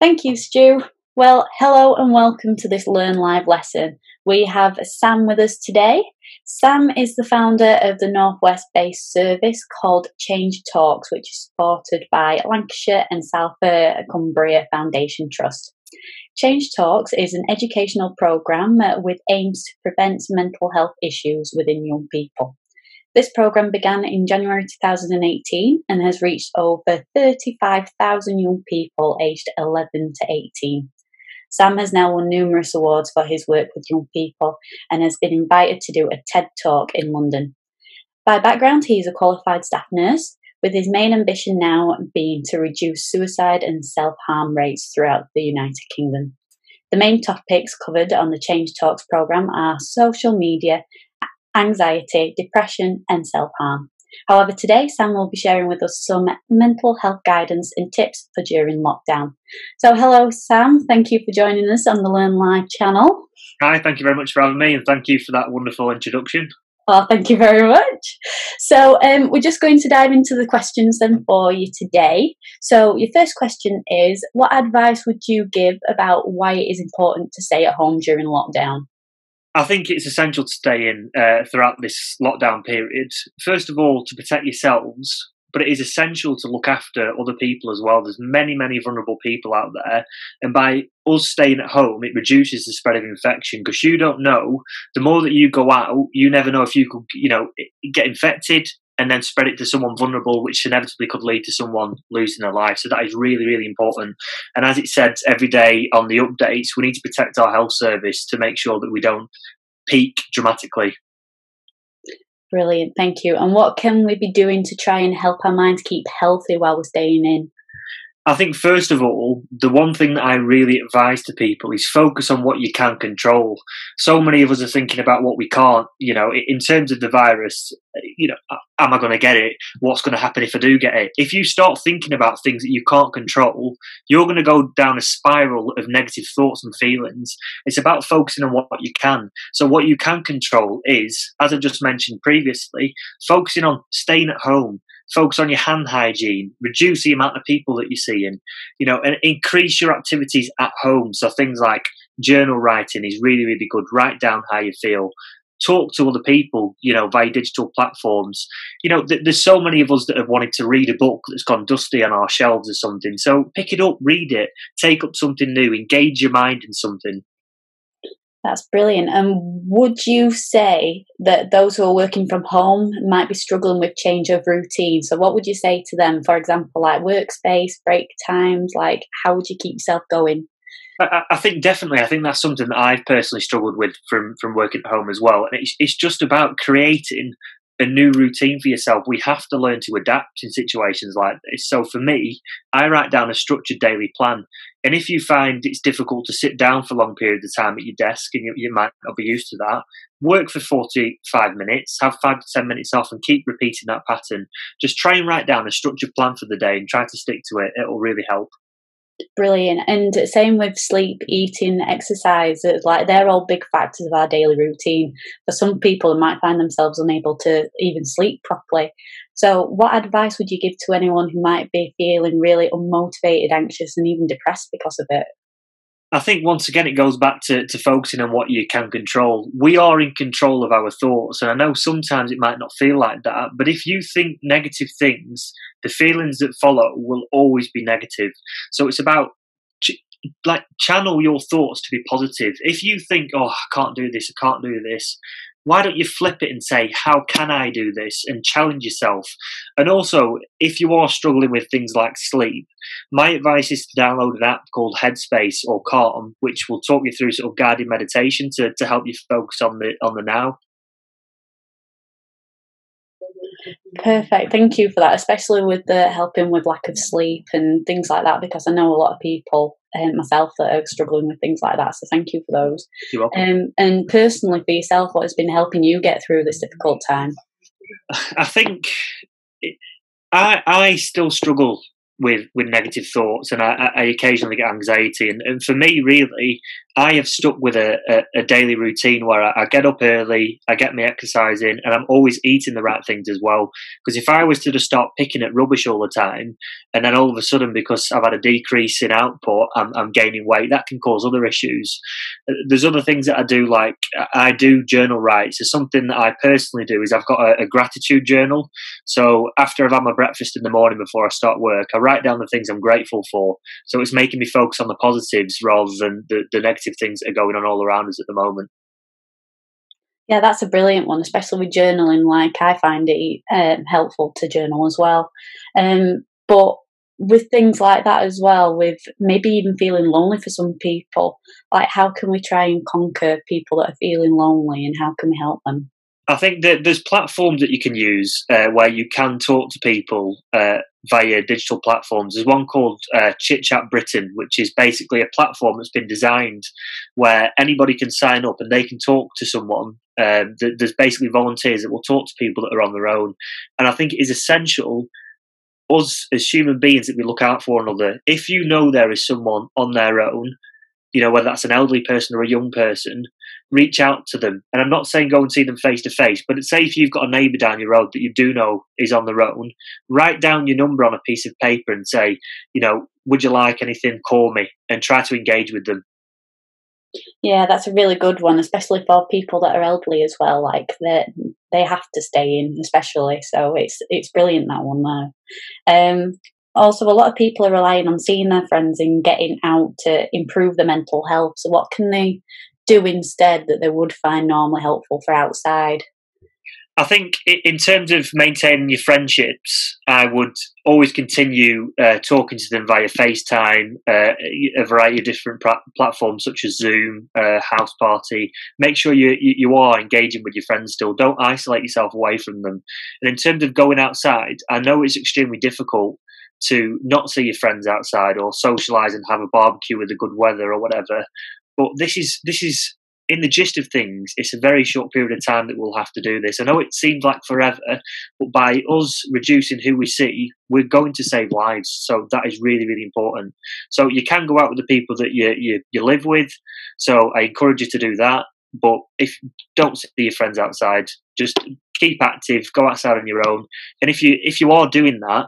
Thank you, Stu. Well, hello and welcome to this Learn Live lesson. We have Sam with us today. Sam is the founder of the Northwest based service called Change Talks, which is supported by Lancashire and South Cumbria Foundation Trust. Change Talks is an educational program uh, with aims to prevent mental health issues within young people. This program began in January 2018 and has reached over 35,000 young people aged 11 to 18. Sam has now won numerous awards for his work with young people and has been invited to do a TED talk in London. By background, he is a qualified staff nurse, with his main ambition now being to reduce suicide and self harm rates throughout the United Kingdom. The main topics covered on the Change Talks programme are social media, anxiety, depression, and self harm. However, today Sam will be sharing with us some mental health guidance and tips for during lockdown. So, hello, Sam. Thank you for joining us on the Learn Live channel. Hi, thank you very much for having me, and thank you for that wonderful introduction. Well, thank you very much. So, um, we're just going to dive into the questions then for you today. So, your first question is What advice would you give about why it is important to stay at home during lockdown? I think it's essential to stay in uh, throughout this lockdown period. First of all, to protect yourselves, but it is essential to look after other people as well. There's many, many vulnerable people out there, and by us staying at home, it reduces the spread of infection because you don't know. The more that you go out, you never know if you could, you know, get infected and then spread it to someone vulnerable, which inevitably could lead to someone losing their life. So that is really, really important. And as it said every day on the updates, we need to protect our health service to make sure that we don't peak dramatically. Brilliant, thank you. And what can we be doing to try and help our minds keep healthy while we're staying in? I think first of all, the one thing that I really advise to people is focus on what you can control. So many of us are thinking about what we can't. You know, in terms of the virus, you know, am I going to get it? What's going to happen if I do get it? If you start thinking about things that you can't control, you're going to go down a spiral of negative thoughts and feelings. It's about focusing on what you can. So what you can control is, as I just mentioned previously, focusing on staying at home, focus on your hand hygiene, reduce the amount of people that you're seeing, you know, and increase your activities at home. So things like journal writing is really, really good. Write down how you feel. Talk to other people, you know, via digital platforms. You know, th- there's so many of us that have wanted to read a book that's gone dusty on our shelves or something. So pick it up, read it, take up something new, engage your mind in something. That's brilliant. And would you say that those who are working from home might be struggling with change of routine? So, what would you say to them, for example, like workspace, break times? Like, how would you keep yourself going? I, think definitely. I think that's something that I've personally struggled with from from working at home as well. And it's, it's just about creating a new routine for yourself. We have to learn to adapt in situations like this. So for me, I write down a structured daily plan. And if you find it's difficult to sit down for long periods of time at your desk and you, you might not be used to that, work for 45 minutes, have five to 10 minutes off and keep repeating that pattern. Just try and write down a structured plan for the day and try to stick to it. It'll really help brilliant. And same with sleep eating exercise uh, like they're all big factors of our daily routine. For some people might find themselves unable to even sleep properly. So what advice would you give to anyone who might be feeling really unmotivated anxious and even depressed because of it I think once again it goes back to, to focusing on what you can control. We are in control of our thoughts, and I know sometimes it might not feel like that, but if you think negative things, the feelings that follow will always be negative. So it's about ch- like channel your thoughts to be positive. If you think, "Oh, I can't do this, I can't do this," why don't you flip it and say, how can I do this? And challenge yourself. And also, if you are struggling with things like sleep, my advice is to download an app called Headspace or Calm, which will talk you through sort of guided meditation to, to help you focus on the on the now. Perfect. Thank you for that, especially with the helping with lack of sleep and things like that, because I know a lot of people, um, myself, that are struggling with things like that. So thank you for those. You're welcome. Um, and personally, for yourself, what has been helping you get through this difficult time? I think I I still struggle with with negative thoughts, and I, I occasionally get anxiety. And, and, for me, really, I have stuck with a, a, a daily routine where I, I, get up early, I get my exercise in, and I'm always eating the right things as well. Because if I was to just start picking at rubbish all the time, and then all of a sudden, because I've had a decrease in output, I'm, I'm gaining weight, that can cause other issues. Uh, there's other things that I do, like I do journal writes. So something that I personally do is I've got a, a gratitude journal. So after I've had my breakfast in the morning before I start work, I write down the things I'm grateful for. So it's making me focus on the positives rather than the, the negative things that are going on all around us at the moment. Yeah, that's a brilliant one, especially with journaling. Like I find it um, helpful to journal as well. Um, but with things like that as well, with maybe even feeling lonely for some people, like how can we try and conquer people that are feeling lonely, and how can we help them? I think that there's platforms that you can use uh, where you can talk to people uh, via digital platforms. There's one called uh, Chit Chat Britain, which is basically a platform that's been designed where anybody can sign up and they can talk to someone. Um, there's basically volunteers that will talk to people that are on their own. And I think it is essential, us as human beings, that we look out for another. If you know there is someone on their own, you know, whether that's an elderly person or a young person, reach out to them. And I'm not saying go and see them face to face, but say if you've got a neighbour down your road that you do know is on their own, write down your number on a piece of paper and say, you know, would you like anything? Call me and try to engage with them. Yeah, that's a really good one, especially for people that are elderly as well. Like they they have to stay in, especially. So it's it's brilliant that one there. Um, also, a lot of people are relying on seeing their friends and getting out to improve their mental health. So, what can they do instead that they would find normally helpful for outside? I think in terms of maintaining your friendships, I would always continue uh, talking to them via FaceTime, uh, a variety of different pra- platforms such as Zoom, uh, House Party. Make sure you, you are engaging with your friends still. Don't isolate yourself away from them. And in terms of going outside, I know it's extremely difficult to not see your friends outside or socialize and have a barbecue with the good weather or whatever. But this is this is in the gist of things, it's a very short period of time that we'll have to do this. I know it seems like forever, but by us reducing who we see, we're going to save lives. So that is really, really important. So you can go out with the people that you you, you live with. So I encourage you to do that. But if don't see your friends outside, just keep active, go outside on your own. And if you if you are doing that,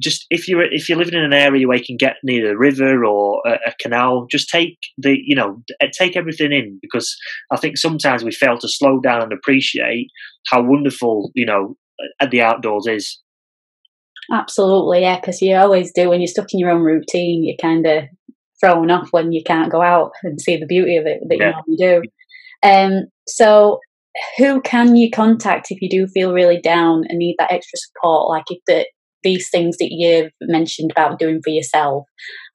just if you're if you're living in an area where you can get near a river or a, a, canal, just take the you know take everything in because I think sometimes we fail to slow down and appreciate how wonderful you know the outdoors is. Absolutely, yeah, because you always do when you're stuck in your own routine. You're kind of thrown off when you can't go out and see the beauty of it that yeah. you normally do. Um, so who can you contact if you do feel really down and need that extra support? Like if the these things that you've mentioned about doing for yourself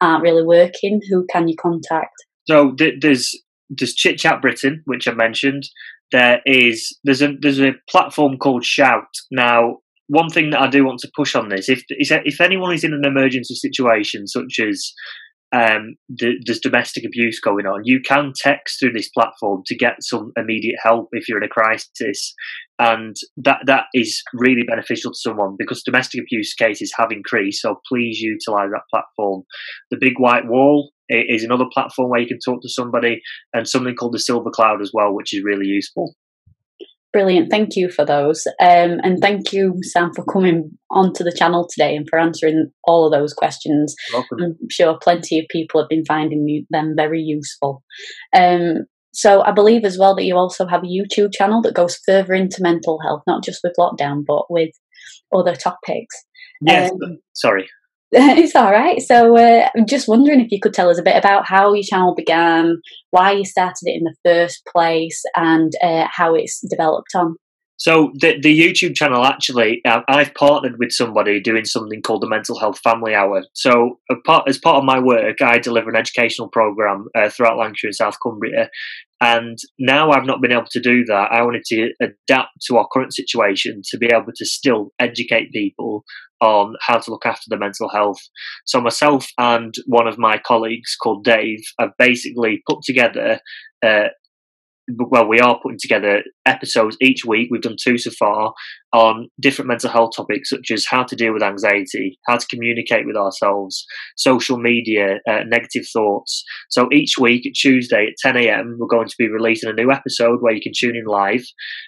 aren't really working, who can you contact? So th- there's there's Chit Chat Britain, which I mentioned. There is there's a there's a platform called Shout. Now, one thing that I do want to push on this, if if anyone is in an emergency situation, such as um, the, there's domestic abuse going on, you can text through this platform to get some immediate help if you're in a crisis, and that that is really beneficial to someone because domestic abuse cases have increased. So please utilise that platform. The Big White Wall is another platform where you can talk to somebody, and something called the Silver Cloud as well, which is really useful. Brilliant. Thank you for those. Um, and thank you, Sam, for coming onto the channel today and for answering all of those questions. Welcome. I'm sure plenty of people have been finding them very useful. Um, so I believe as well that you also have a YouTube channel that goes further into mental health, not just with lockdown, but with other topics. Yes. Um, sorry. it's all right. So uh, I'm just wondering if you could tell us a bit about how your channel began, why you started it in the first place, and uh, how it's developed on. So the the YouTube channel actually, I've partnered with somebody doing something called the Mental Health Family Hour. So part, as part of my work, I deliver an educational program uh, throughout Lancashire and South Cumbria, and now I've not been able to do that. I wanted to adapt to our current situation to be able to still educate people on how to look after their mental health. So myself and one of my colleagues called Dave have basically put together uh, well, we are putting together episodes each week. We've done two so far on different mental health topics, such as how to deal with anxiety, how to communicate with ourselves, social media, uh, negative thoughts. So each week, Tuesday at 10 a.m., we're going to be releasing a new episode where you can tune in live,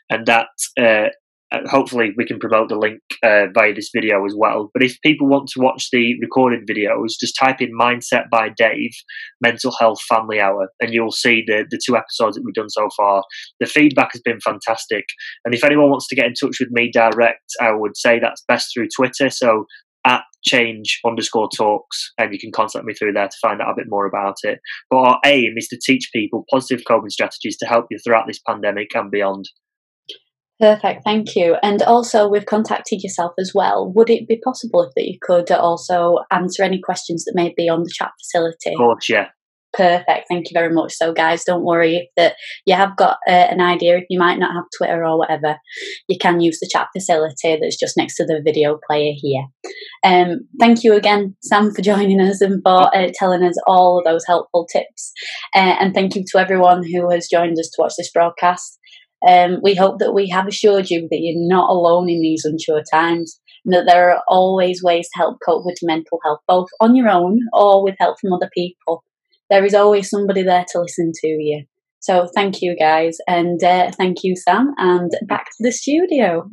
and that uh, hopefully we can promote the link uh, via this video as well. But if people want to watch the recorded videos, just type in Mindset by Dave Mental Health Family Hour, and you'll see the the two episodes that we've done so far. The feedback has been fantastic, and if anyone wants to get in touch with me direct, I would say that's best through Twitter. So at change underscore talks and you can contact me through there to find out a bit more about it but our aim is to teach people positive coping strategies to help you throughout this pandemic and beyond Perfect, thank you. And also, we've contacted yourself as well. Would it be possible if that you could also answer any questions that may be on the chat facility? Of course, yeah. Perfect, thank you very much. So, guys, don't worry if that you have got uh, an idea. If you might not have Twitter or whatever, you can use the chat facility that's just next to the video player here. Um, thank you again, Sam, for joining us and for uh, telling us all those helpful tips. Uh, and thank you to everyone who has joined us to watch this broadcast. Um, we hope that we have assured you that you're not alone in these unsure times and that there are always ways to help cope with mental health, both on your own or with help from other people. There is always somebody there to listen to you. So thank you guys, and uh, thank you, Sam, and back to the studio.